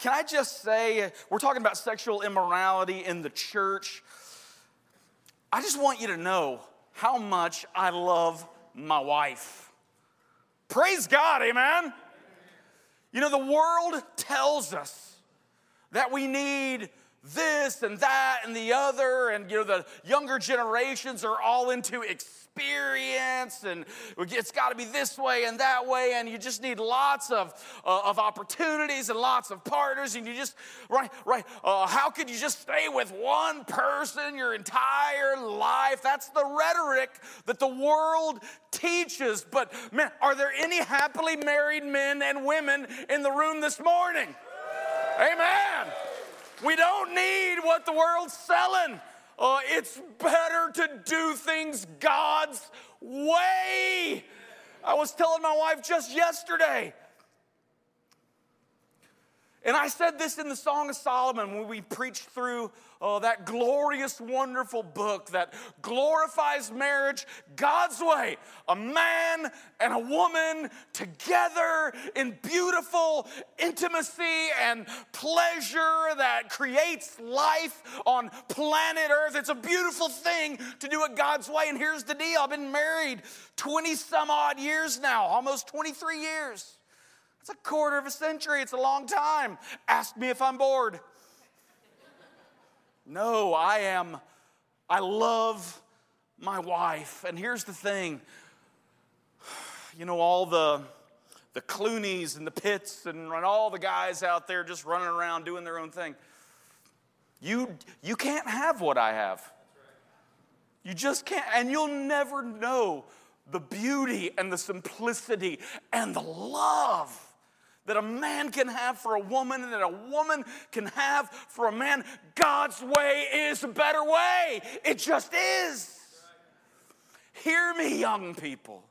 Can I just say, we're talking about sexual immorality in the church. I just want you to know how much I love my wife. Praise God, amen. You know, the world tells us that we need this and that and the other, and you know, the younger generations are all into experience, and it's got to be this way and that way, and you just need lots of, uh, of opportunities and lots of partners, and you just, right, right, uh, how could you just stay with one person your entire life? That's the rhetoric that the world teaches. But man, are there any happily married men and women in the room this morning? Amen. We don't need what the world's selling. Uh, it's better to do things God's way. I was telling my wife just yesterday, and I said this in the Song of Solomon when we preached through oh, that glorious, wonderful book that glorifies marriage God's way. A man and a woman together in beautiful intimacy and pleasure that creates life on planet Earth. It's a beautiful thing to do it God's way. And here's the deal I've been married 20 some odd years now, almost 23 years. It's a quarter of a century, it's a long time. Ask me if I'm bored. No, I am, I love my wife. And here's the thing you know, all the, the Clooney's and the Pitts and all the guys out there just running around doing their own thing. You, you can't have what I have. You just can't, and you'll never know the beauty and the simplicity and the love that a man can have for a woman and that a woman can have for a man. God's way is a better way. It just is. Hear me, young people.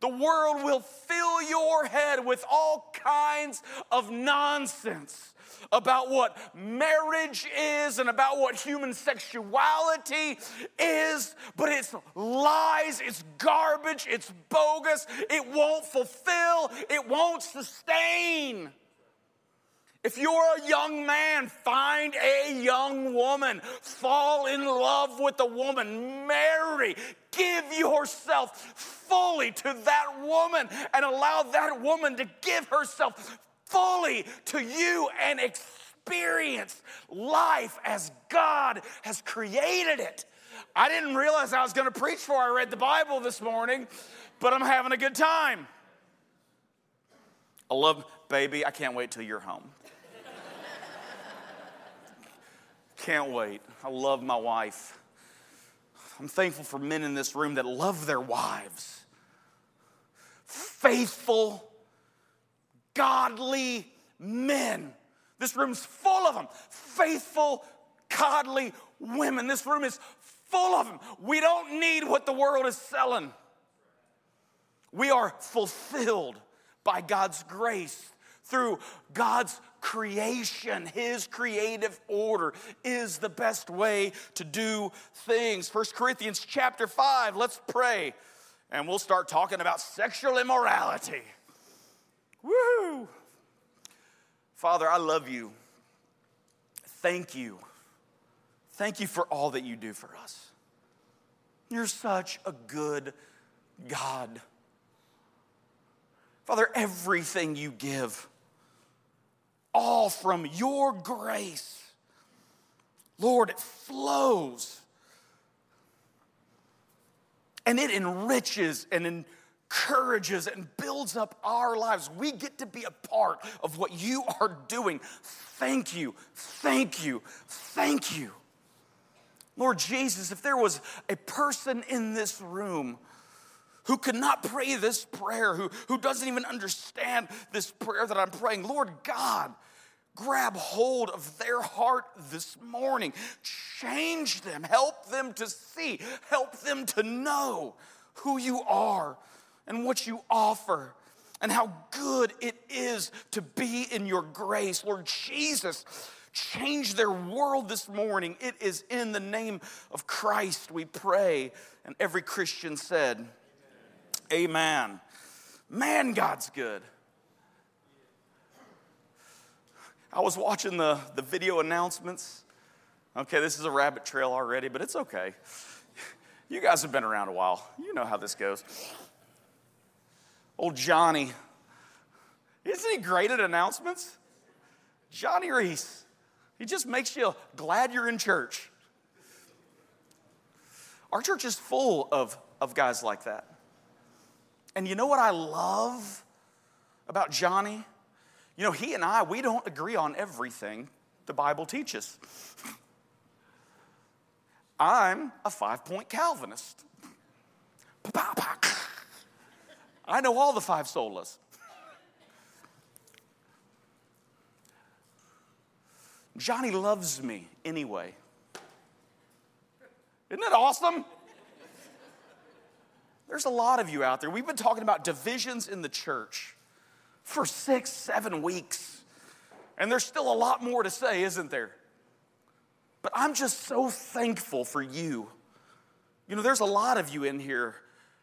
The world will fill your head with all kinds of nonsense about what marriage is and about what human sexuality is, but it's lies, it's garbage, it's bogus, it won't fulfill, it won't sustain. If you're a young man, find a young woman. Fall in love with a woman. Marry. Give yourself fully to that woman and allow that woman to give herself fully to you and experience life as God has created it. I didn't realize I was going to preach before I read the Bible this morning, but I'm having a good time. I love, baby, I can't wait till you're home. Can't wait. I love my wife. I'm thankful for men in this room that love their wives. Faithful, godly men. This room's full of them. Faithful, godly women. This room is full of them. We don't need what the world is selling. We are fulfilled by God's grace through God's creation. His creative order is the best way to do things. First Corinthians chapter 5, let's pray. And we'll start talking about sexual immorality. Woo! Father, I love you. Thank you. Thank you for all that you do for us. You're such a good God. Father, everything you give, all from your grace, Lord, it flows and it enriches and encourages and builds up our lives. We get to be a part of what you are doing. Thank you, thank you, thank you. Lord Jesus, if there was a person in this room who could not pray this prayer, who, who doesn't even understand this prayer that I'm praying, Lord God, grab hold of their heart this morning. Change them, help them to see, help them to know who you are and what you offer and how good it is to be in your grace. Lord Jesus, change their world this morning. It is in the name of Christ we pray. And every Christian said, Amen. Man, God's good. I was watching the, the video announcements. Okay, this is a rabbit trail already, but it's okay. You guys have been around a while. You know how this goes. Old Johnny. Isn't he great at announcements? Johnny Reese. He just makes you glad you're in church. Our church is full of, of guys like that. And you know what I love about Johnny? You know, he and I, we don't agree on everything the Bible teaches. I'm a five point Calvinist. I know all the five solas. Johnny loves me anyway. Isn't that awesome? There's a lot of you out there. We've been talking about divisions in the church for six, seven weeks. And there's still a lot more to say, isn't there? But I'm just so thankful for you. You know, there's a lot of you in here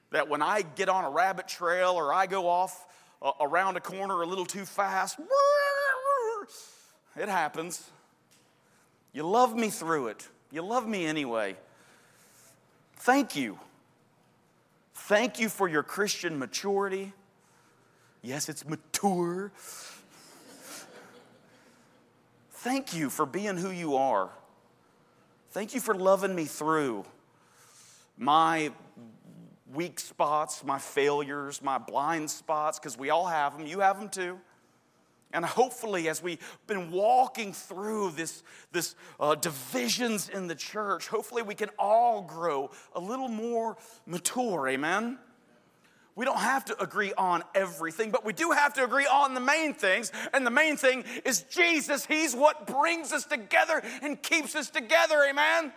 that when I get on a rabbit trail or I go off uh, around a corner a little too fast, it happens. You love me through it. You love me anyway. Thank you. Thank you for your Christian maturity. Yes, it's mature. Thank you for being who you are. Thank you for loving me through my weak spots, my failures, my blind spots, because we all have them. You have them too. And hopefully, as we've been walking through this, this uh, divisions in the church, hopefully we can all grow a little more mature. Amen. We don't have to agree on everything, but we do have to agree on the main things. And the main thing is Jesus. He's what brings us together and keeps us together. Amen.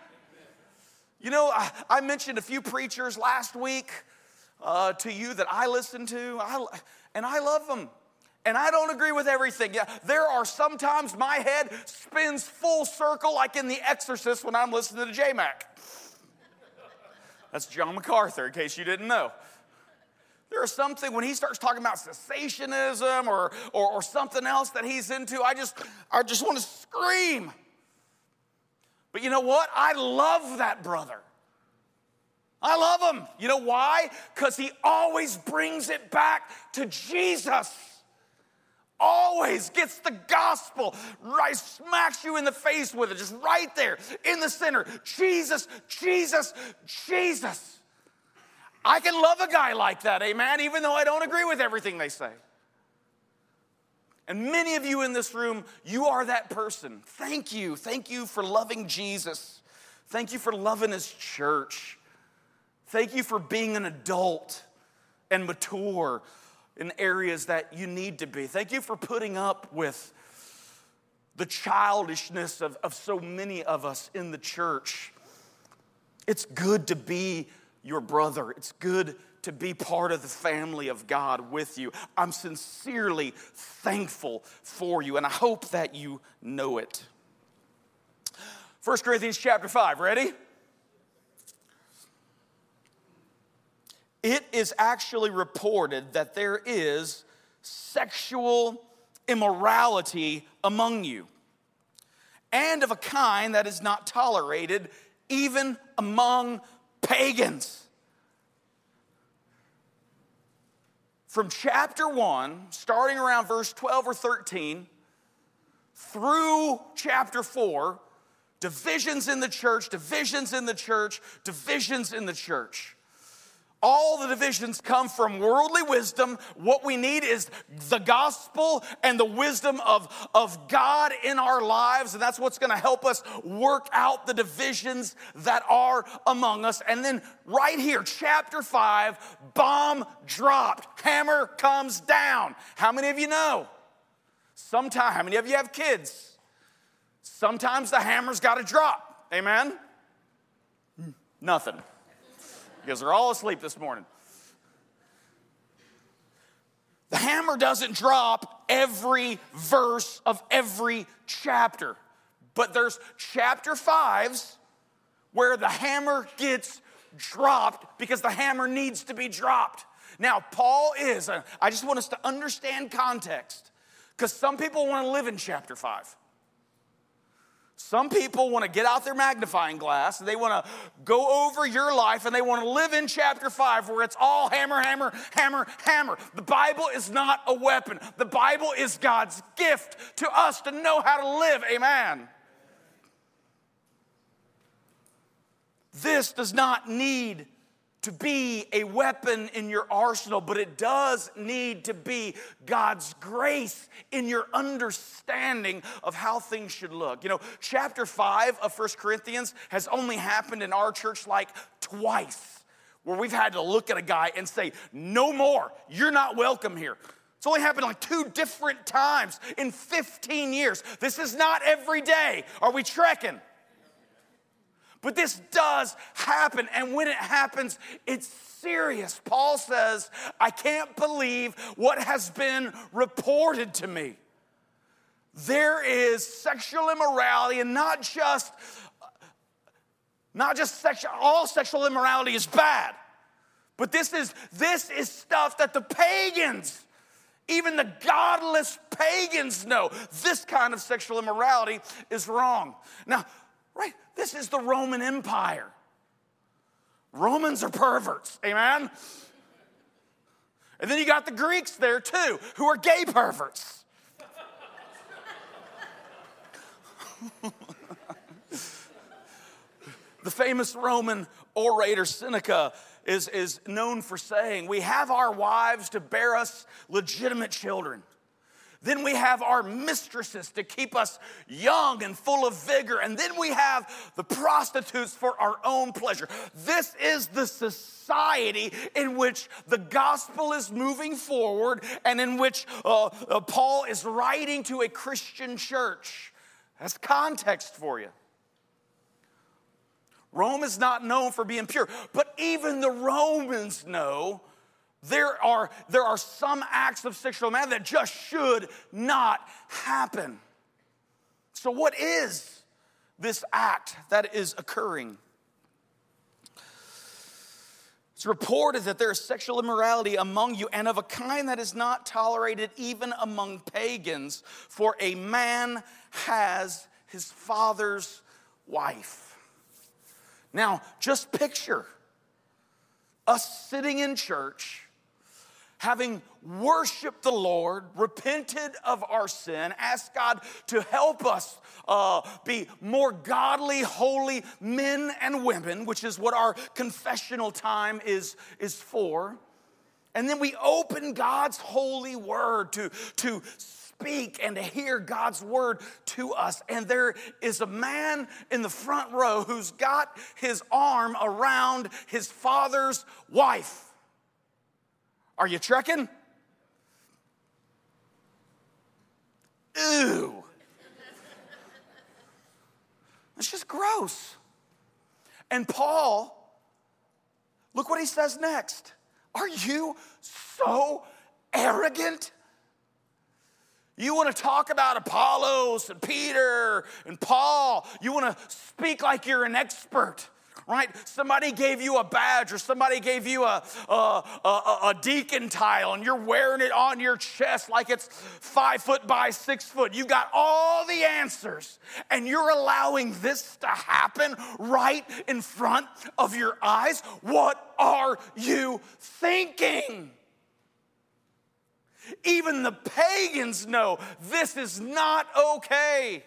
You know, I, I mentioned a few preachers last week uh, to you that I listen to, I, and I love them. And I don't agree with everything. Yeah, there are sometimes my head spins full circle, like in The Exorcist when I'm listening to J Mac. That's John MacArthur, in case you didn't know. There is something when he starts talking about cessationism or, or, or something else that he's into, I just, I just want to scream. But you know what? I love that brother. I love him. You know why? Because he always brings it back to Jesus. Always gets the gospel right, smacks you in the face with it, just right there in the center. Jesus, Jesus, Jesus. I can love a guy like that, amen, even though I don't agree with everything they say. And many of you in this room, you are that person. Thank you. Thank you for loving Jesus. Thank you for loving his church. Thank you for being an adult and mature in areas that you need to be. Thank you for putting up with the childishness of, of so many of us in the church. It's good to be your brother. It's good to be part of the family of God with you. I'm sincerely thankful for you, and I hope that you know it. 1 Corinthians chapter 5, ready? It is actually reported that there is sexual immorality among you, and of a kind that is not tolerated even among pagans. From chapter 1, starting around verse 12 or 13, through chapter 4, divisions in the church, divisions in the church, divisions in the church. All the divisions come from worldly wisdom. What we need is the gospel and the wisdom of, of God in our lives. And that's what's going to help us work out the divisions that are among us. And then, right here, chapter 5, bomb dropped, hammer comes down. How many of you know? Sometimes, how many of you have kids? Sometimes the hammer's got to drop. Amen? Nothing because they're all asleep this morning. The hammer doesn't drop every verse of every chapter, but there's chapter fives where the hammer gets dropped because the hammer needs to be dropped. Now, Paul is, uh, I just want us to understand context. Because some people want to live in chapter 5. Some people want to get out their magnifying glass and they want to go over your life and they want to live in chapter 5 where it's all hammer, hammer, hammer, hammer. The Bible is not a weapon, the Bible is God's gift to us to know how to live. Amen. This does not need to be a weapon in your arsenal, but it does need to be God's grace in your understanding of how things should look. You know, chapter 5 of First Corinthians has only happened in our church like twice, where we've had to look at a guy and say, No more, you're not welcome here. It's only happened like two different times in 15 years. This is not every day. Are we trekking? But this does happen, and when it happens, it's serious. Paul says, I can't believe what has been reported to me. There is sexual immorality, and not just not just sexual, all sexual immorality is bad. But this is this is stuff that the pagans, even the godless pagans know. This kind of sexual immorality is wrong. Now, right? This is the Roman Empire. Romans are perverts, amen? And then you got the Greeks there too, who are gay perverts. the famous Roman orator Seneca is, is known for saying, We have our wives to bear us legitimate children. Then we have our mistresses to keep us young and full of vigor. And then we have the prostitutes for our own pleasure. This is the society in which the gospel is moving forward and in which uh, uh, Paul is writing to a Christian church. That's context for you. Rome is not known for being pure, but even the Romans know there are, there are some acts of sexual man that just should not happen. So, what is this act that is occurring? It's reported that there is sexual immorality among you and of a kind that is not tolerated even among pagans, for a man has his father's wife. Now, just picture us sitting in church having worshiped the Lord, repented of our sin, asked God to help us uh, be more godly, holy men and women, which is what our confessional time is, is for. And then we open God's holy word to, to speak and to hear God's word to us. And there is a man in the front row who's got his arm around his father's wife. Are you trekking? Ew. It's just gross. And Paul, look what he says next. Are you so arrogant? You want to talk about Apollos and Peter and Paul. You want to speak like you're an expert right? Somebody gave you a badge or somebody gave you a, a, a, a, deacon tile and you're wearing it on your chest like it's five foot by six foot. You've got all the answers and you're allowing this to happen right in front of your eyes. What are you thinking? Even the pagans know this is not okay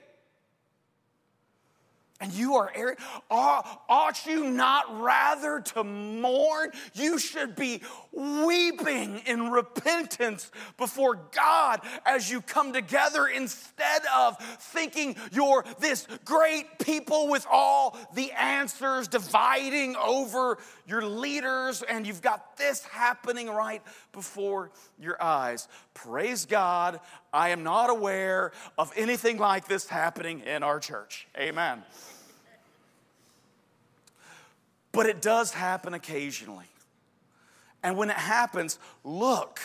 and you are ought you not rather to mourn? You should be weeping in repentance before God as you come together instead of thinking you're this great people with all the answers, dividing over your leaders, and you've got this happening right before your eyes. Praise God, I am not aware of anything like this happening in our church. Amen. But it does happen occasionally. And when it happens, look.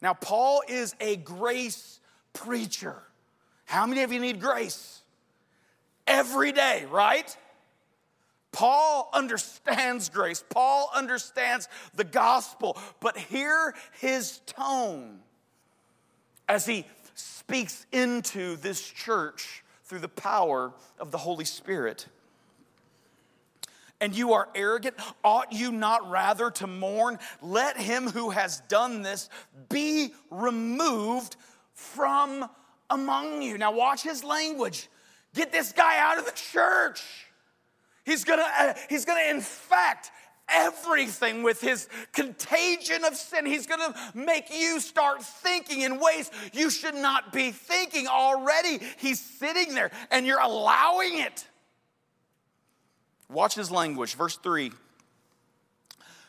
Now, Paul is a grace preacher. How many of you need grace? Every day, right? Paul understands grace. Paul understands the gospel. But hear his tone as he speaks into this church through the power of the Holy Spirit. And you are arrogant, ought you not rather to mourn? Let him who has done this be removed from among you. Now, watch his language. Get this guy out of the church. He's gonna, uh, he's gonna infect everything with his contagion of sin. He's gonna make you start thinking in ways you should not be thinking already. He's sitting there and you're allowing it. Watch his language, verse 3.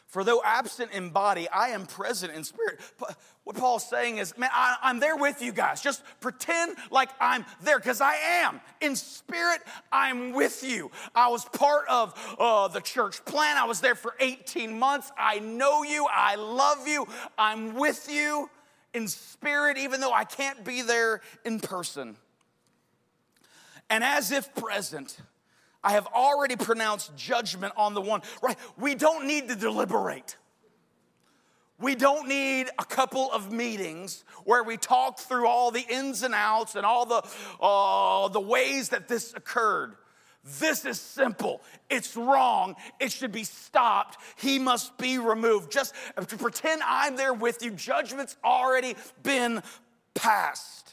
For though absent in body, I am present in spirit. What Paul's saying is, man, I, am there with you guys. Just pretend like I'm there, because I am. In spirit, I'm with you. I was part of uh, the church plan. I was there for 18 months. I know you. I love you. I'm with you in spirit, even though I can't be there in person. And as if present, I have already pronounced judgment on the one, right? We don't need to deliberate. We don't need a couple of meetings where we talk through all the ins and outs and all the, uh, the ways that this occurred. This is simple. It's wrong. It should be stopped. He must be removed. Just to pretend I'm there with you, judgment's already been passed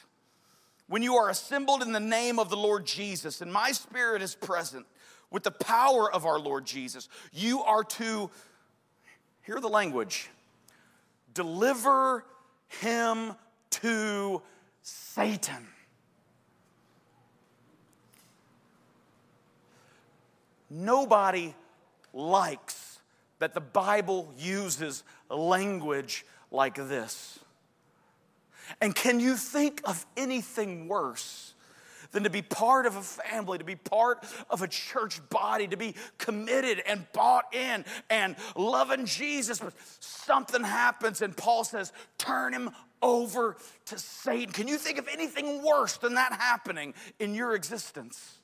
when you are assembled in the name of the Lord Jesus, and my spirit is present with the power of our Lord Jesus, you are to, hear the language, deliver him to Satan. Nobody likes that the Bible uses language like this. And can you think of anything worse than to be part of a family, to be part of a church body, to be committed and bought in and loving Jesus? But something happens, and Paul says, Turn him over to Satan. Can you think of anything worse than that happening in your existence?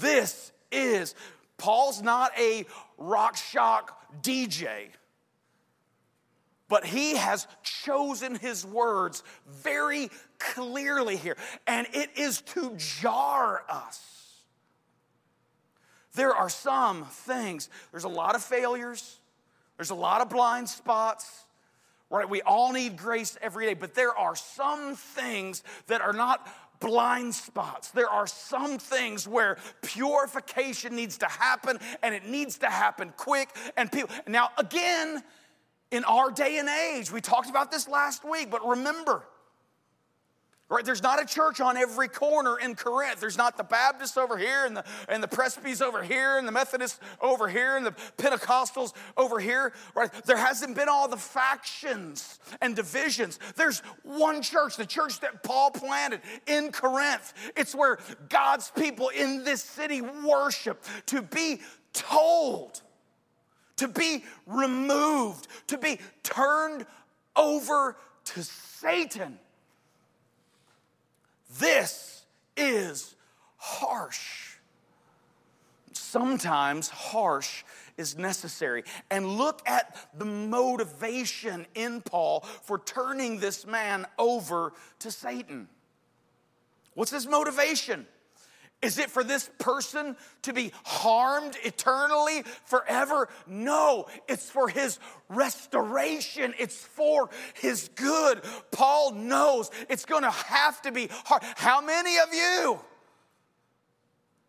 This is, Paul's not a rock shock DJ. But he has chosen his words very clearly here, and it is to jar us. There are some things, there's a lot of failures, there's a lot of blind spots, right? We all need grace every day, but there are some things that are not blind spots. There are some things where purification needs to happen and it needs to happen quick. And people, now again, in our day and age. We talked about this last week, but remember, right? There's not a church on every corner in Corinth. There's not the Baptists over here and the, and the Presbys over here and the Methodists over here and the Pentecostals over here, right? There hasn't been all the factions and divisions. There's one church, the church that Paul planted in Corinth. It's where God's people in this city worship to be told to be removed, to be turned over to Satan. This is harsh. Sometimes harsh is necessary. And look at the motivation in Paul for turning this man over to Satan. What's his motivation? Is it for this person to be harmed eternally forever? No, it's for his restoration. It's for his good. Paul knows it's going to have to be hard. How many of you?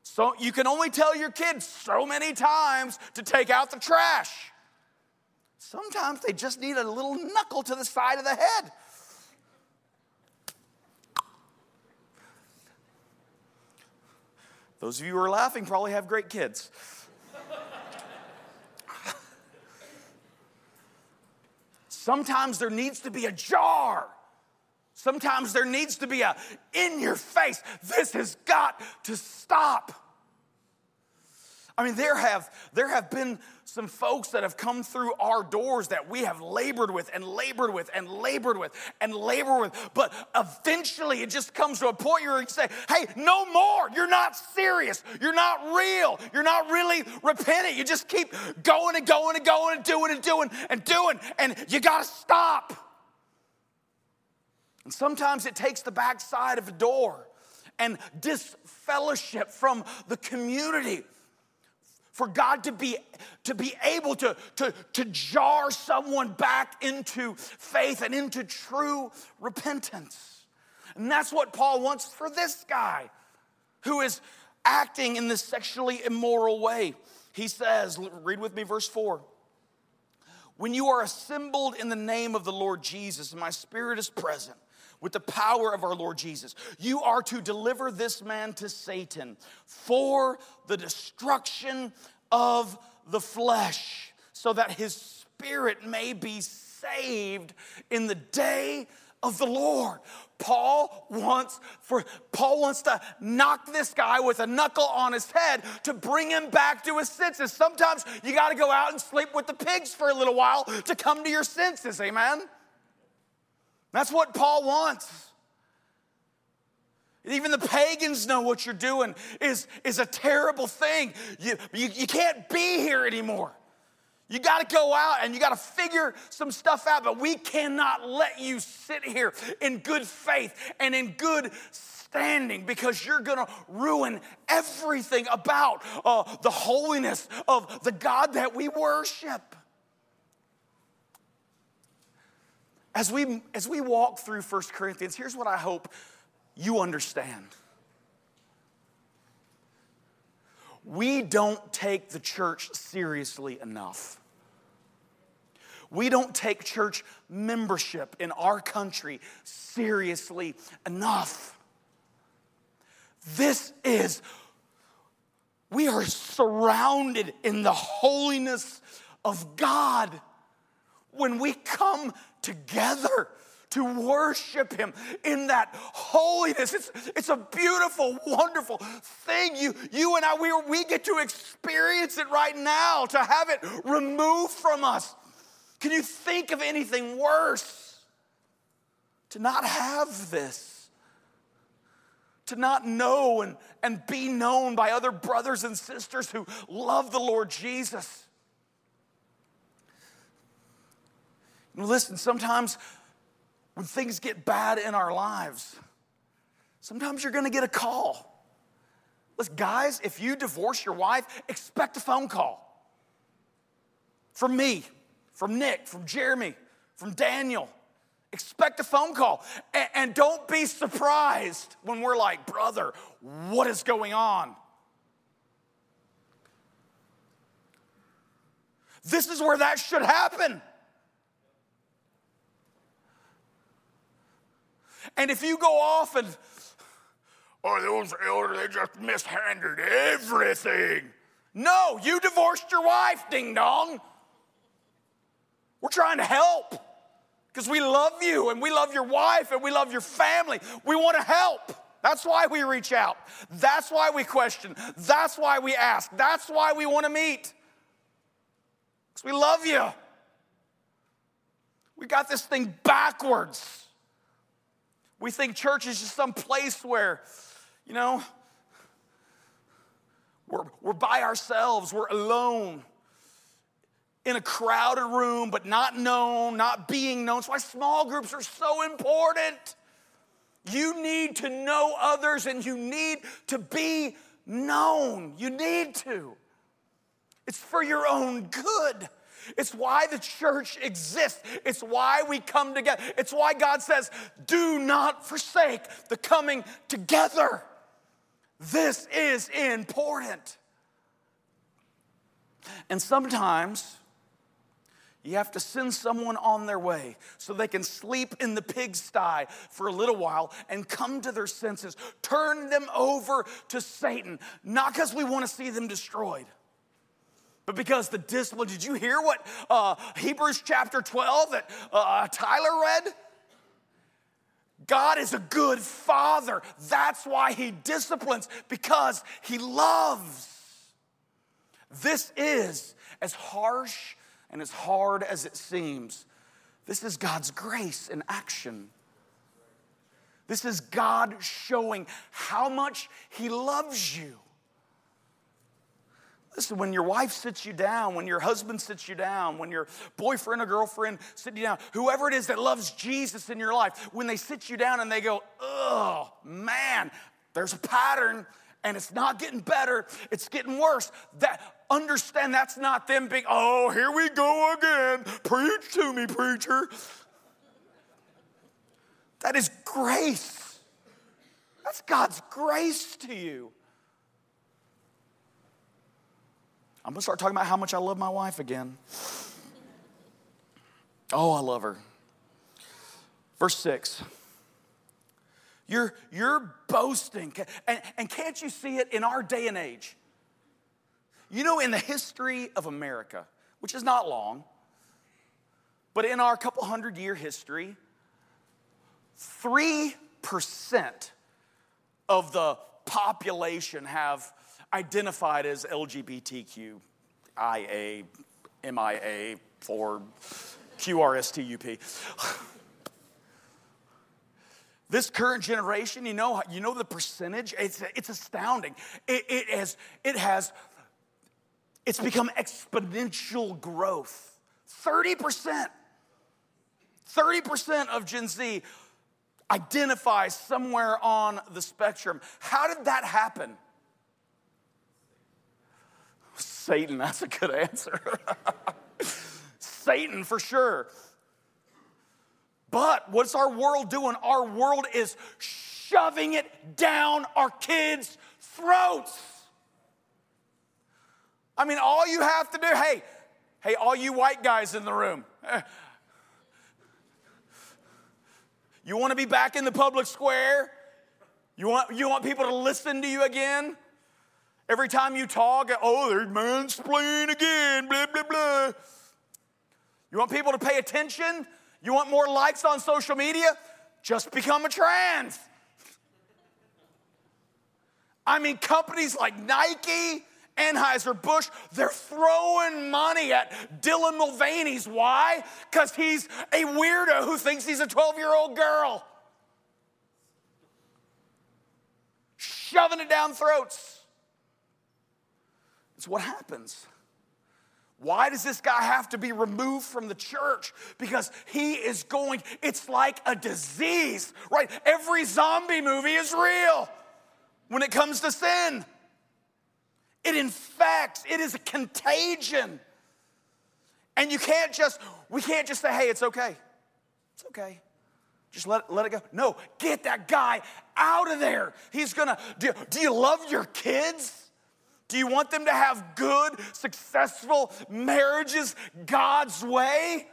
So you can only tell your kids so many times to take out the trash. Sometimes they just need a little knuckle to the side of the head. Those of you who are laughing probably have great kids. Sometimes there needs to be a jar. Sometimes there needs to be a in your face. This has got to stop. I mean, there have, there have been some folks that have come through our doors that we have labored with and labored with and labored with and labored with. But eventually it just comes to a point where you say, hey, no more. You're not serious. You're not real. You're not really repentant. You just keep going and going and going and doing and doing and doing. And you got to stop. And sometimes it takes the backside of a door and disfellowship from the community for God to be, to be able to, to, to jar someone back into faith and into true repentance. And that's what Paul wants for this guy who is acting in this sexually immoral way. He says, read with me verse 4. When you are assembled in the name of the Lord Jesus, and my spirit is present with the power of our Lord Jesus, you are to deliver this man to Satan for the destruction of the flesh, so that his spirit may be saved in the day of the Lord. Paul wants for Paul wants to knock this guy with a knuckle on his head to bring him back to his senses. Sometimes you got to go out and sleep with the pigs for a little while to come to your senses. Amen. That's what Paul wants. Even the pagans know what you're doing is, is a terrible thing. You, you, you can't be here anymore. You got to go out and you got to figure some stuff out, but we cannot let you sit here in good faith and in good standing because you're going to ruin everything about uh, the holiness of the God that we worship. As we, as we walk through 1 Corinthians, here's what I hope you understand. We don't take the church seriously enough. We don't take church membership in our country seriously enough. This is, we are surrounded in the holiness of God when we come together to worship him in that holiness. It's, it's a beautiful, wonderful thing. You, you and I, we, we get to experience it right now, to have it removed from us. Can you think of anything worse? To not have this, to not know and, and be known by other brothers and sisters who love the Lord Jesus. Listen, sometimes when things get bad in our lives, sometimes you're gonna get a call. Listen, guys, if you divorce your wife, expect a phone call from me from Nick, from Jeremy, from Daniel. Expect a phone call. And, and don't be surprised when we're like, brother, what is going on? This is where that should happen. And if you go off and, oh, those elders, they just mishandled everything. No, you divorced your wife, ding dong. We're trying to help because we love you and we love your wife and we love your family. We want to help. That's why we reach out. That's why we question. That's why we ask. That's why we want to meet. Because we love you. We got this thing backwards. We think church is just some place where, you know, we're, we're by ourselves, we're alone in a crowded room, but not known, not being known. That's why small groups are so important. You need to know others and you need to be known. You need to. It's for your own good. It's why the church exists. It's why we come together. It's why God says, do not forsake the coming together. This is important. And sometimes you have to send someone on their way so they can sleep in the pigsty for a little while and come to their senses. Turn them over to Satan, not because we want to see them destroyed, but because the discipline. Did you hear what uh, Hebrews chapter 12 that uh, Tyler read? God is a good father. That's why he disciplines, because he loves. This is as harsh and as hard as it seems, this is God's grace in action. This is God showing how much He loves you. Listen, when your wife sits you down, when your husband sits you down, when your boyfriend or girlfriend sits you down, whoever it is that loves Jesus in your life, when they sit you down and they go, oh, man, there's a pattern and it's not getting better, it's getting worse. That understand that's not them being, oh, here we go again. Preach to me, preacher. That is grace. That's God's grace to you. I'm gonna start talking about how much I love my wife again. Oh, I love her. Verse 6. You're, you're boasting. And, and can't you see it in our day and age? You know, in the history of America, which is not long, but in our couple hundred year history, 3% of the population have identified as LGBTQIA, MIA, for QRSTUP. This current generation, you know, you know the percentage? It's, it's astounding. It, it, has, it has, it's become exponential growth. 30%. 30% of Gen Z identifies somewhere on the spectrum. How did that happen? Satan, that's a good answer. Satan, for sure. But what's our world doing? Our world is shoving it down our kids' throats. I mean, all you have to do, hey, hey, all you white guys in the room, you want to be back in the public square? You want, you want people to listen to you again? Every time you talk, oh, there's mansplaining again, blah, blah, blah. You want people to pay attention? You want more likes on social media? Just become a trans. I mean, companies like Nike, Anheuser-Busch, they're throwing money at Dylan Mulvaney's. Why? Because he's a weirdo who thinks he's a 12 year old girl. Shoving it down throats. It's what happens. Why does this guy have to be removed from the church? Because he is going, it's like a disease, right? Every zombie movie is real when it comes to sin. It infects, it is a contagion. And you can't just, we can't just say, hey, it's okay. It's okay. Just let, let it go. No, get that guy out of there. He's gonna, do, do you love your kids? Do you want them to have good, successful marriages God's way?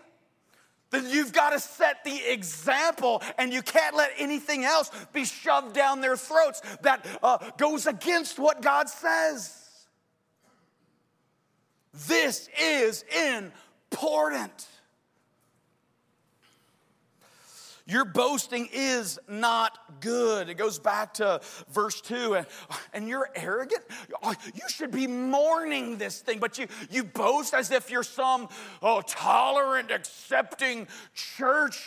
Then you've got to set the example, and you can't let anything else be shoved down their throats that uh, goes against what God says. This is important. Your boasting is not good. It goes back to verse 2. And, and you're arrogant. Oh, you should be mourning this thing, but you, you boast as if you're some oh, tolerant, accepting church.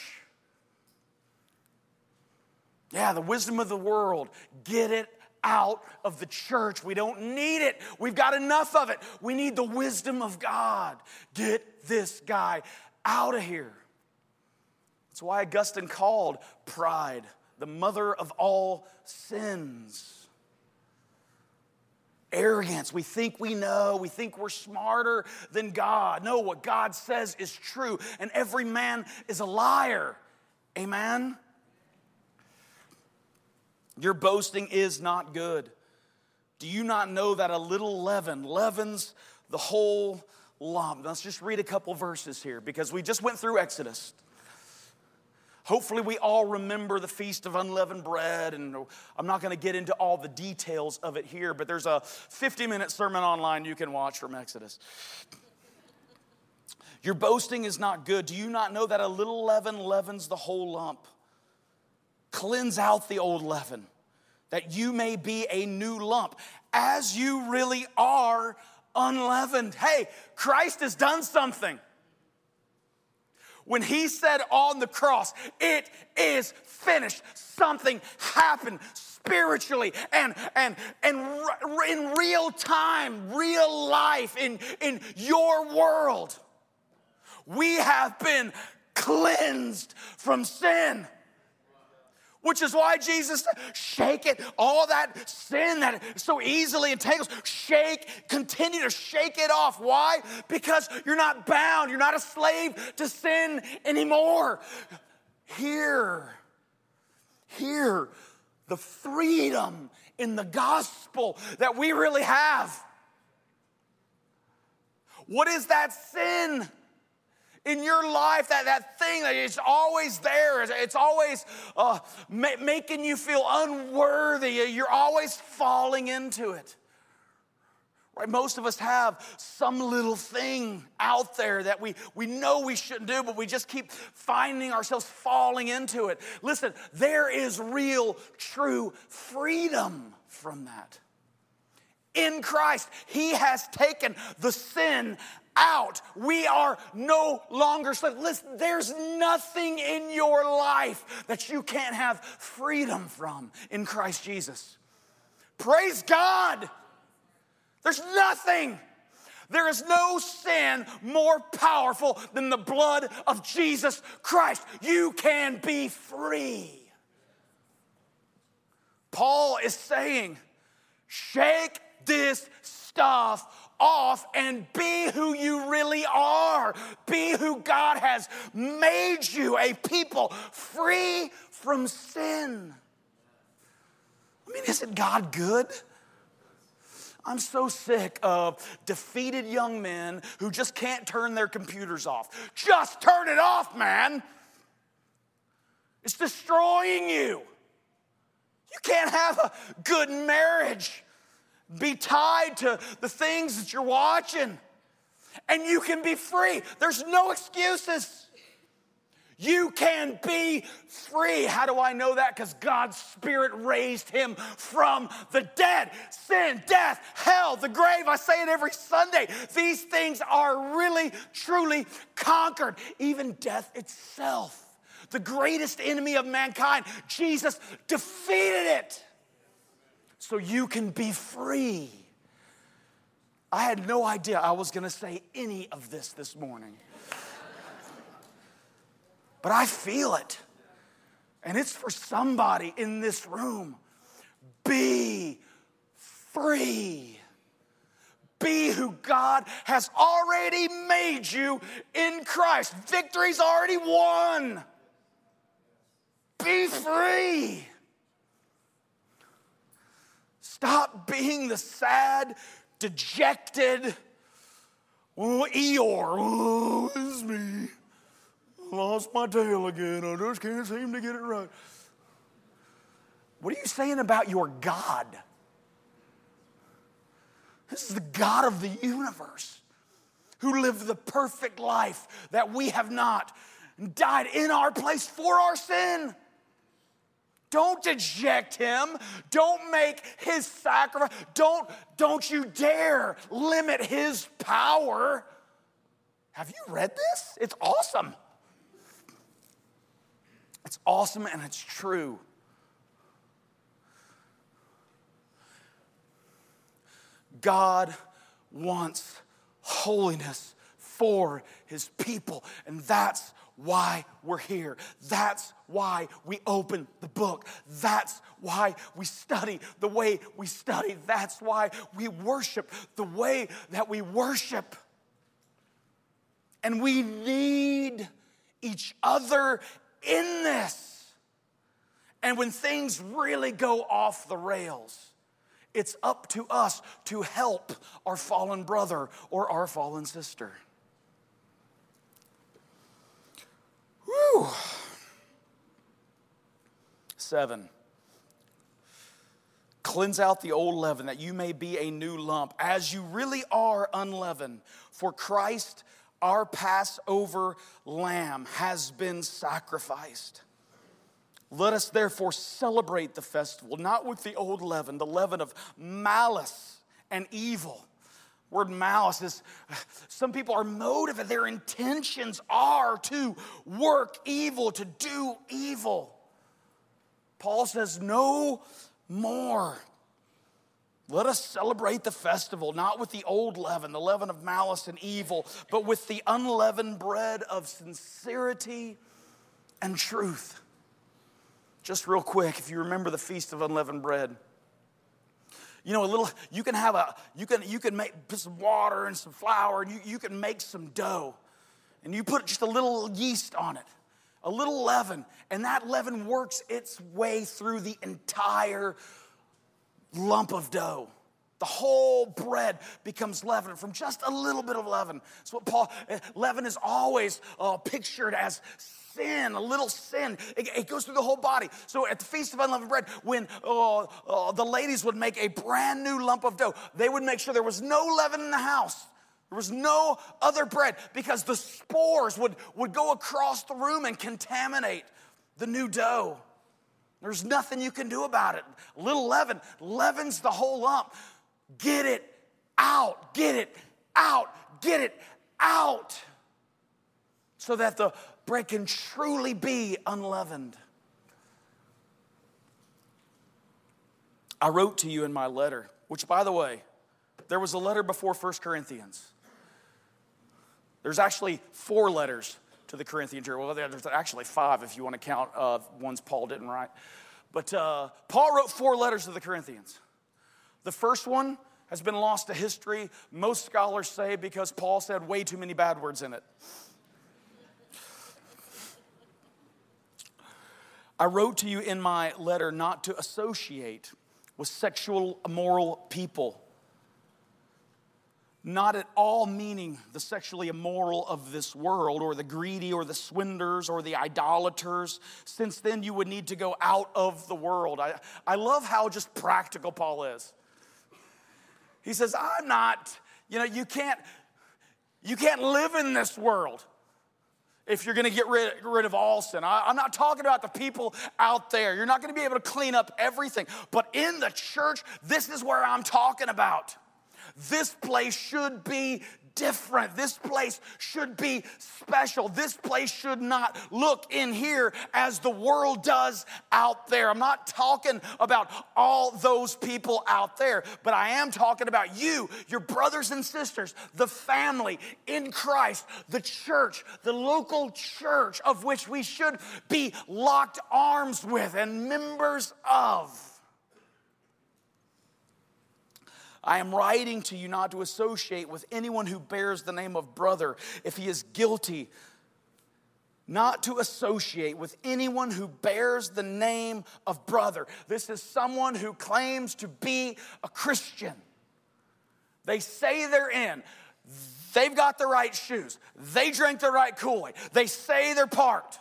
Yeah, the wisdom of the world. Get it out of the church. We don't need it. We've got enough of it. We need the wisdom of God. Get this guy out of here. That's why Augustine called pride the mother of all sins. Arrogance. We think we know. We think we're smarter than God. No, what God says is true, and every man is a liar. Amen? Your boasting is not good. Do you not know that a little leaven leavens the whole lump? Let's just read a couple verses here because we just went through Exodus. Hopefully, we all remember the Feast of Unleavened Bread, and I'm not going to get into all the details of it here, but there's a 50 minute sermon online you can watch from Exodus. Your boasting is not good. Do you not know that a little leaven leavens the whole lump? Cleanse out the old leaven, that you may be a new lump, as you really are unleavened. Hey, Christ has done something when he said on the cross, It is finished, something happened spiritually and, and, and in real time, real life, in, in your world. We have been cleansed from sin. Which is why Jesus said, shake it, all that sin that so easily entangles, shake, continue to shake it off. Why? Because you're not bound, you're not a slave to sin anymore. Here, here, the freedom in the gospel that we really have. What is that sin? In your life, that, that thing that is always there, it's always uh, ma- making you feel unworthy. You're always falling into it. Right? Most of us have some little thing out there that we, we know we shouldn't do, but we just keep finding ourselves falling into it. Listen, there is real, true freedom from that. In Christ, He has taken the sin out. We are no longer slaves. Listen, there's nothing in your life that you can't have freedom from in Christ Jesus. Praise God. There's nothing. There is no sin more powerful than the blood of Jesus Christ. You can be free. Paul is saying, shake this stuff off and be who you really are. Be who God has made you a people free from sin. I mean, isn't God good? I'm so sick of defeated young men who just can't turn their computers off. Just turn it off, man. It's destroying you. You can't have a good marriage be tied to the things that you're watching, and you can be free. There's no excuses. You can be free. How do I know that? Because God's Spirit raised him from the dead. Sin, death, hell, the grave. I say it every Sunday. These things are really, truly conquered. Even death itself, the greatest enemy of mankind, Jesus defeated it so you can be free. I had no idea I was going to say any of this this morning. but I feel it. And it's for somebody in this room. Be free. Be who God has already made you in Christ. Victory's already won. Be free. Stop being the sad, dejected, Eeyore. It's me. Lost my tail again. I just can't seem to get it right. What are you saying about your God? This is the God of the universe who lived the perfect life that we have not and died in our place for our sin. Don't deject him. Don't make his sacrifice. Don't, don't you dare limit his power. Have you read this? It's awesome. It's awesome and it's true. God wants holiness for his people, and that's why we're here. That's why we open the book. That's why we study the way we study. That's why we worship the way that we worship. And we need each other in this. And when things really go off the rails, it's up to us to help our fallen brother or our fallen sister. Whew. Seven. Cleanse out the old leaven that you may be a new lump, as you really are unleavened. For Christ, our Passover lamb, has been sacrificed. Let us therefore celebrate the festival, not with the old leaven, the leaven of malice and evil Word malice is some people are motivated, their intentions are to work evil, to do evil. Paul says, no more. Let us celebrate the festival, not with the old leaven, the leaven of malice and evil, but with the unleavened bread of sincerity and truth. Just real quick, if you remember the Feast of Unleavened Bread, you know, a little, you can have a, you can, you can make some water and some flour, and you, you can make some dough. And you put just a little yeast on it, a little leaven, and that leaven works its way through the entire lump of dough. The whole bread becomes leaven from just a little bit of leaven. That's what Paul, eh, leaven is always uh, pictured as sin, a little sin. It, it, goes through the whole body. So at the Feast of Unleavened Bread, when uh, uh, the ladies would make a brand new lump of dough, they would make sure there was no leaven in the house. There was no other bread because the spores would, would go across the room and contaminate the new dough. There's nothing you can do about it. A little leaven leavens the whole lump. Get it out, get it out, get it out. So that the bread can truly be unleavened. I wrote to you in my letter, which, by the way, there was a letter before 1 Corinthians. There's actually four letters to the Corinthian church. Well, there's actually five if you want to count uh, ones Paul didn't write. But uh, Paul wrote four letters to the Corinthians. The first one has been lost to history, most scholars say, because Paul said way too many bad words in it. I wrote to you in my letter not to associate with sexual immoral people not at all meaning the sexually immoral of this world or the greedy or the swindlers or the idolaters, since then you would need to go out of the world. I, I love how just practical Paul is. He says, I'm not, you know, you can't, you can't live in this world if you're gonna get rid, rid of all sin. I, I'm not talking about the people out there. You're not gonna be able to clean up everything. But in the church, this is where I'm talking about. This place should be different. This place should be special. This place should not look in here as the world does out there. I'm not talking about all those people out there, but I am talking about you, your brothers and sisters, the family in Christ, the church, the local church of which we should be locked arms with and members of. I am writing to you not to associate with anyone who bears the name of brother if he is guilty. Not to associate with anyone who bears the name of brother. This is someone who claims to be a Christian. They say they're in. They've got the right shoes. They drink the right Kool Aid. They say they're part.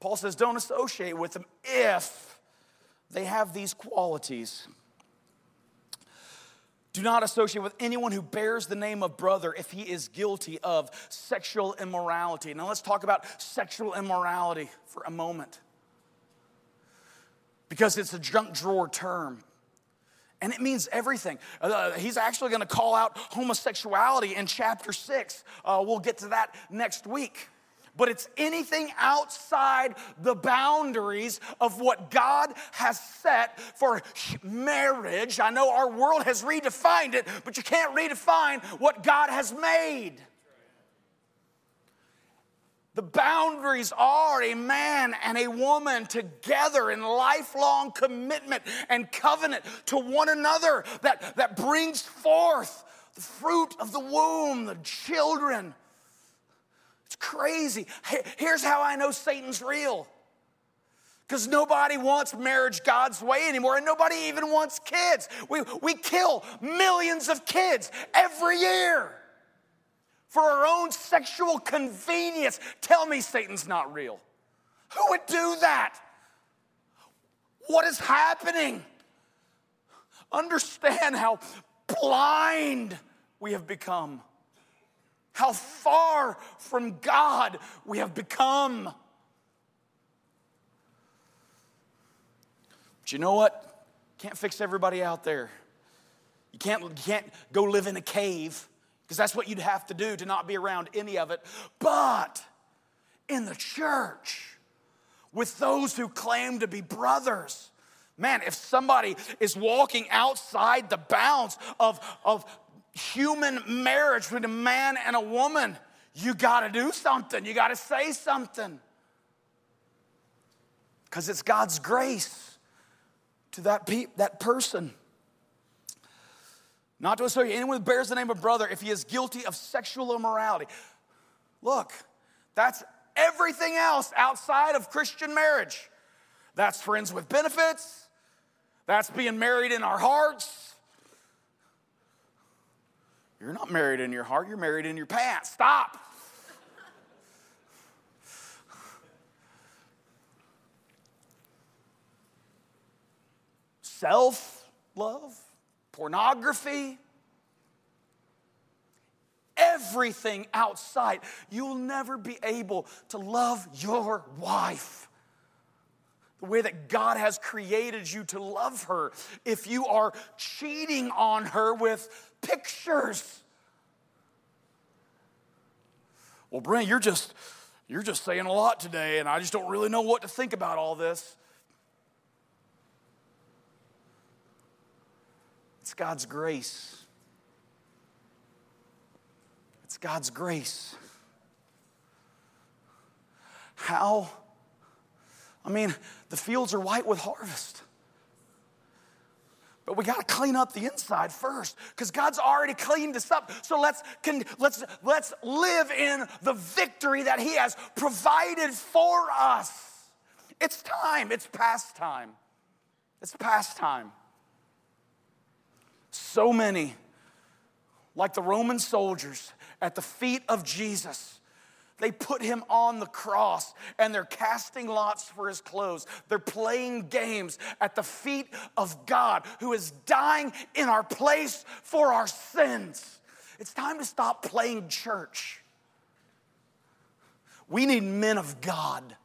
Paul says, don't associate with them if they have these qualities. Do not associate with anyone who bears the name of brother if he is guilty of sexual immorality. Now, let's talk about sexual immorality for a moment. Because it's a junk drawer term. And it means everything. Uh, he's actually going to call out homosexuality in chapter six. Uh, we'll get to that next week but it's anything outside the boundaries of what God has set for marriage. I know our world has redefined it, but you can't redefine what God has made. The boundaries are a man and a woman together in lifelong commitment and covenant to one another that, that brings forth the fruit of the womb, the children it's crazy. Here's how I know Satan's real. Because nobody wants marriage God's way anymore, and nobody even wants kids. We, we kill millions of kids every year for our own sexual convenience. Tell me Satan's not real. Who would do that? What is happening? Understand how blind we have become how far from God we have become. But you know what? Can't fix everybody out there. You can't, you can't go live in a cave because that's what you'd have to do to not be around any of it. But in the church, with those who claim to be brothers, Man, if somebody is walking outside the bounds of, of human marriage between a man and a woman, you gotta do something. You gotta say something. Because it's God's grace to that, pe- that person. Not to associate anyone who bears the name of brother if he is guilty of sexual immorality. Look, that's everything else outside of Christian marriage. That's friends with benefits. That's being married in our hearts. You're not married in your heart, you're married in your pants. Stop. Self love, pornography, everything outside. You'll never be able to love your wife the way that God has created you to love her if you are cheating on her with pictures. Well, Brent, you're just you're just saying a lot today and I just don't really know what to think about all this. It's God's grace. It's God's grace. How? I mean, the fields are white with harvest. But we got to clean up the inside first because God's already cleaned us up. So let's, can, let's, let's live in the victory that He has provided for us. It's time, it's past time. It's past time. So many, like the Roman soldiers at the feet of Jesus, they put him on the cross and they're casting lots for his clothes. They're playing games at the feet of God who is dying in our place for our sins. It's time to stop playing church. We need men of God.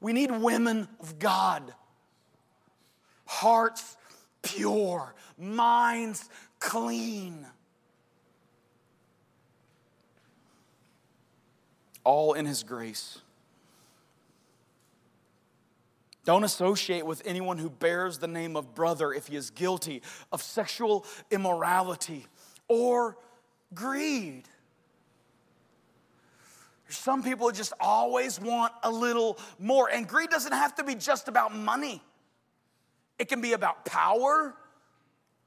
We need women of God. Hearts pure, minds clean. All in His grace. Don't associate with anyone who bears the name of brother if he is guilty of sexual immorality or greed. Some people just always want a little more, and greed doesn't have to be just about money. It can be about power,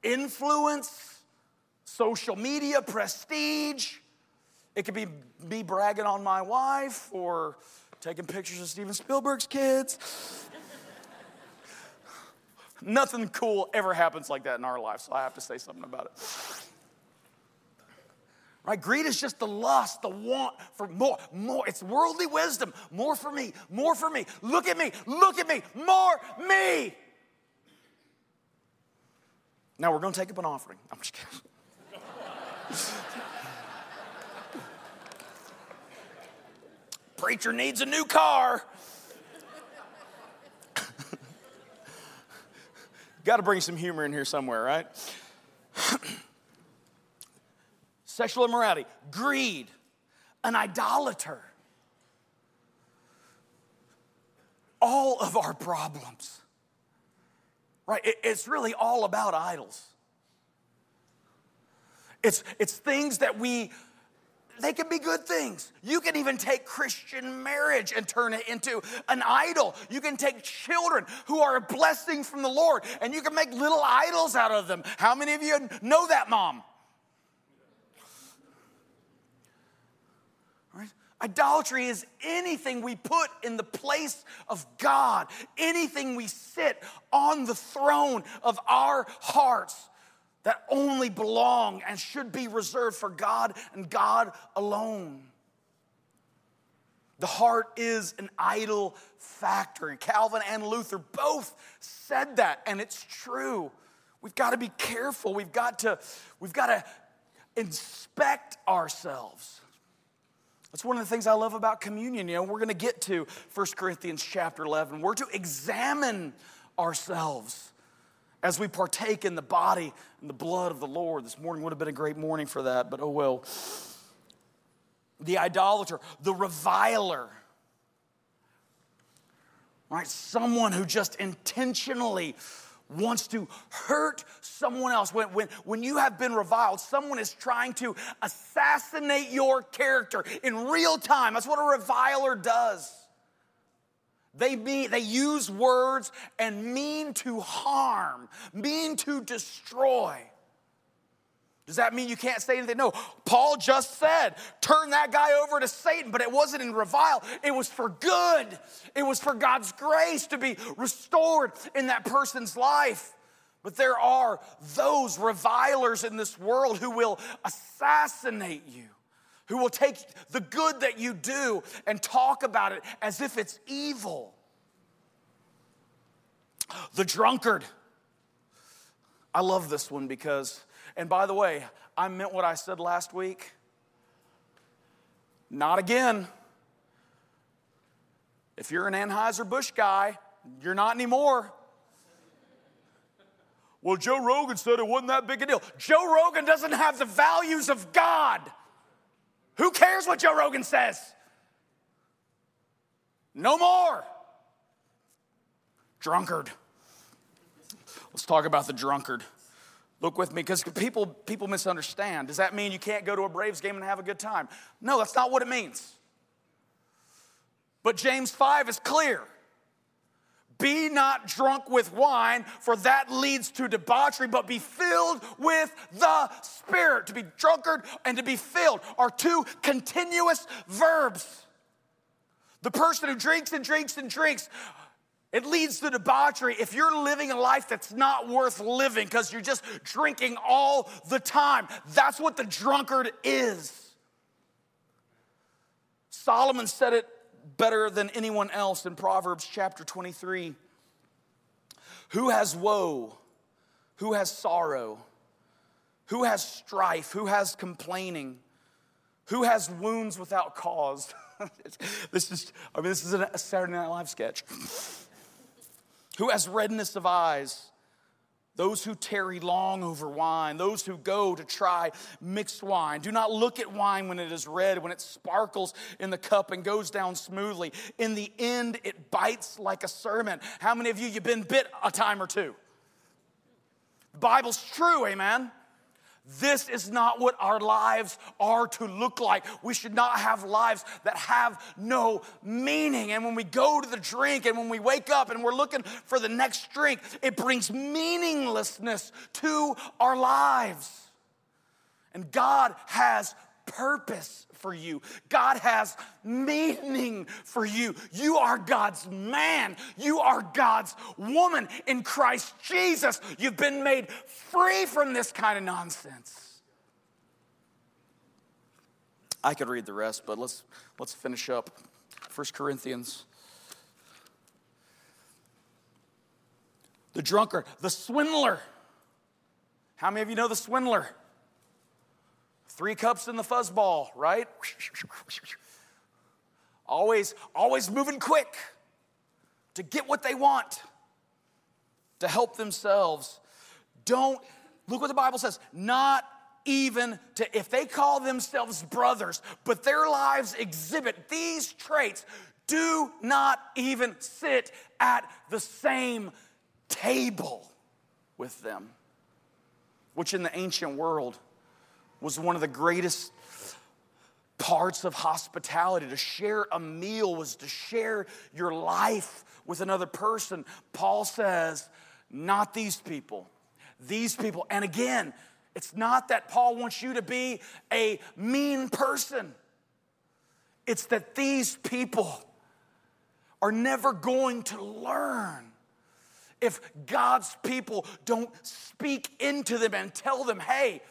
influence, social media, prestige. It could be me bragging on my wife or taking pictures of Steven Spielberg's kids. Nothing cool ever happens like that in our life, so I have to say something about it. Right? Greed is just the lust, the want for more, more. It's worldly wisdom. More for me, more for me. Look at me, look at me, more me. Now we're going to take up an offering. I'm just kidding. Preacher needs a new car. Got to bring some humor in here somewhere, right? Sexual immorality, greed, an idolater. All of our problems right? It's really all about idols. It's, it's things that we, they can be good things. You can even take Christian marriage and turn it into an idol. You can take children who are a blessing from the Lord and you can make little idols out of them. How many of you know that, mom? Idolatry is anything we put in the place of God, anything we sit on the throne of our hearts that only belong and should be reserved for God and God alone. The heart is an idol factory. Calvin and Luther both said that, and it's true. We've got to be careful. We've got to, we've got to inspect ourselves. That's one of the things I love about communion. You know, we're going to get to 1 Corinthians chapter 11. We're to examine ourselves as we partake in the body and the blood of the Lord. This morning would have been a great morning for that, but oh well. The idolater, the reviler. right? Someone who just intentionally wants to hurt someone else. When, when, when you have been reviled, someone is trying to assassinate your character in real time. That's what a reviler does. They, mean, they use words and mean to harm, mean to destroy. Does that mean you can't say anything? No. Paul just said, turn that guy over to Satan, but it wasn't in revile. It was for good. It was for God's grace to be restored in that person's life. But there are those revilers in this world who will assassinate you, who will take the good that you do and talk about it as if it's evil. The drunkard. I love this one because and by the way, I meant what I said last week. Not again. If you're an Anheuser-Busch guy, you're not anymore. Well, Joe Rogan said it wasn't that big a deal. Joe Rogan doesn't have the values of God. Who cares what Joe Rogan says? No more. Drunkard. Let's talk about the drunkard. Look with me, because people, people misunderstand. Does that mean you can't go to a Braves game and have a good time? No, that's not what it means. But James 5 is clear. Be not drunk with wine, for that leads to debauchery, but be filled with the Spirit. To be drunkard and to be filled are two continuous verbs. The person who drinks and drinks and drinks it leads to debauchery if you're living a life that's not worth living because you're just drinking all the time. That's what the drunkard is. Solomon said it better than anyone else in Proverbs chapter 23. Who has woe? Who has sorrow? Who has strife? Who has complaining? Who has wounds without cause? this is, I mean, this is a Saturday Night Live sketch. Who has redness of eyes? Those who tarry long over wine, those who go to try mixed wine. Do not look at wine when it is red, when it sparkles in the cup and goes down smoothly. In the end, it bites like a serpent. How many of you you've been bit a time or two? The Bible's true, amen. This is not what our lives are to look like. We should not have lives that have no meaning. And when we go to the drink and when we wake up and we're looking for the next drink, it brings meaninglessness to our lives. And God has purpose for you. God has meaning for you. You are God's man. You are God's woman in Christ Jesus. You've been made free from this kind of nonsense. I could read the rest, but let's let's finish up. 1 Corinthians. The drunkard, the swindler. How many of you know the swindler? Three cups in the fuzzball, right? Always, always moving quick to get what they want, to help themselves. Don't, look what the Bible says, not even to, if they call themselves brothers, but their lives exhibit these traits, do not even sit at the same table with them, which in the ancient world was one of the greatest parts of hospitality. To share a meal was to share your life with another person. Paul says, not these people. These people. And again, it's not that Paul wants you to be a mean person, it's that these people are never going to learn if God's people don't speak into them and tell them, hey,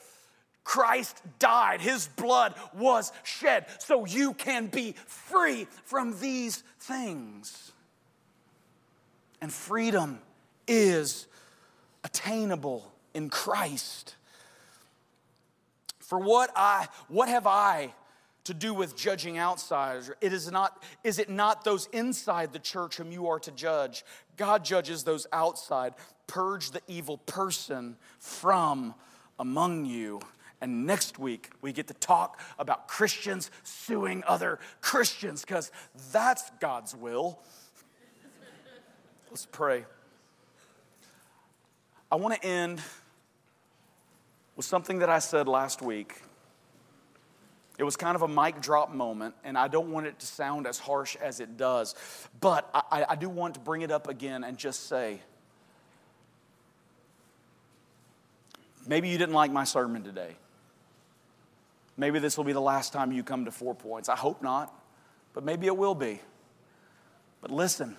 Christ died, his blood was shed, so you can be free from these things. And freedom is attainable in Christ. For what I what have I to do with judging outsiders? It is not is it not those inside the church whom you are to judge? God judges those outside. Purge the evil person from among you. And next week, we get to talk about Christians suing other Christians because that's God's will. Let's pray. I want to end with something that I said last week. It was kind of a mic drop moment, and I don't want it to sound as harsh as it does. But I, I do want to bring it up again and just say maybe you didn't like my sermon today. Maybe this will be the last time you come to Four Points. I hope not, but maybe it will be. But listen,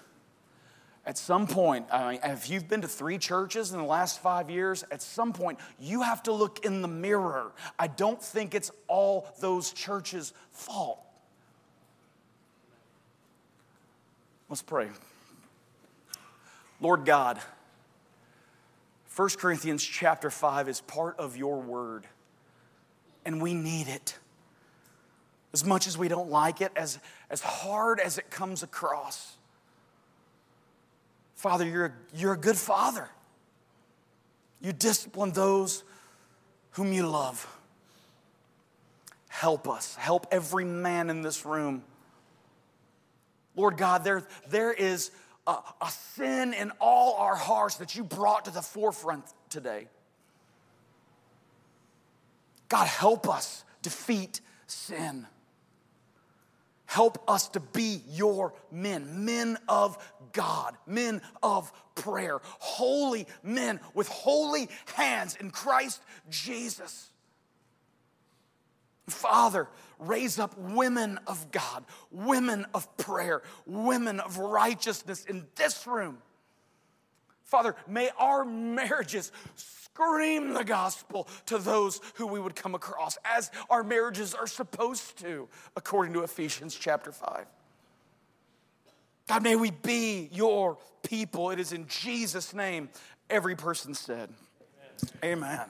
at some point, I mean, if you've been to three churches in the last five years, at some point, you have to look in the mirror. I don't think it's all those churches' fault. Let's pray. Lord God, 1 Corinthians chapter 5 is part of your word, and we need it. As much as we don't like it, as, as hard as it comes across. Father, you're a, you're a good father. You discipline those whom you love. Help us. Help every man in this room. Lord God, there, there is a, a sin in all our hearts that you brought to the forefront today. God, help us defeat sin. Help us to be your men, men of God, men of prayer, holy men with holy hands in Christ Jesus. Father, raise up women of God, women of prayer, women of righteousness in this room. Father, may our marriages scream the gospel to those who we would come across, as our marriages are supposed to, according to Ephesians chapter 5. God, may we be your people. It is in Jesus' name, every person said. Amen. Amen.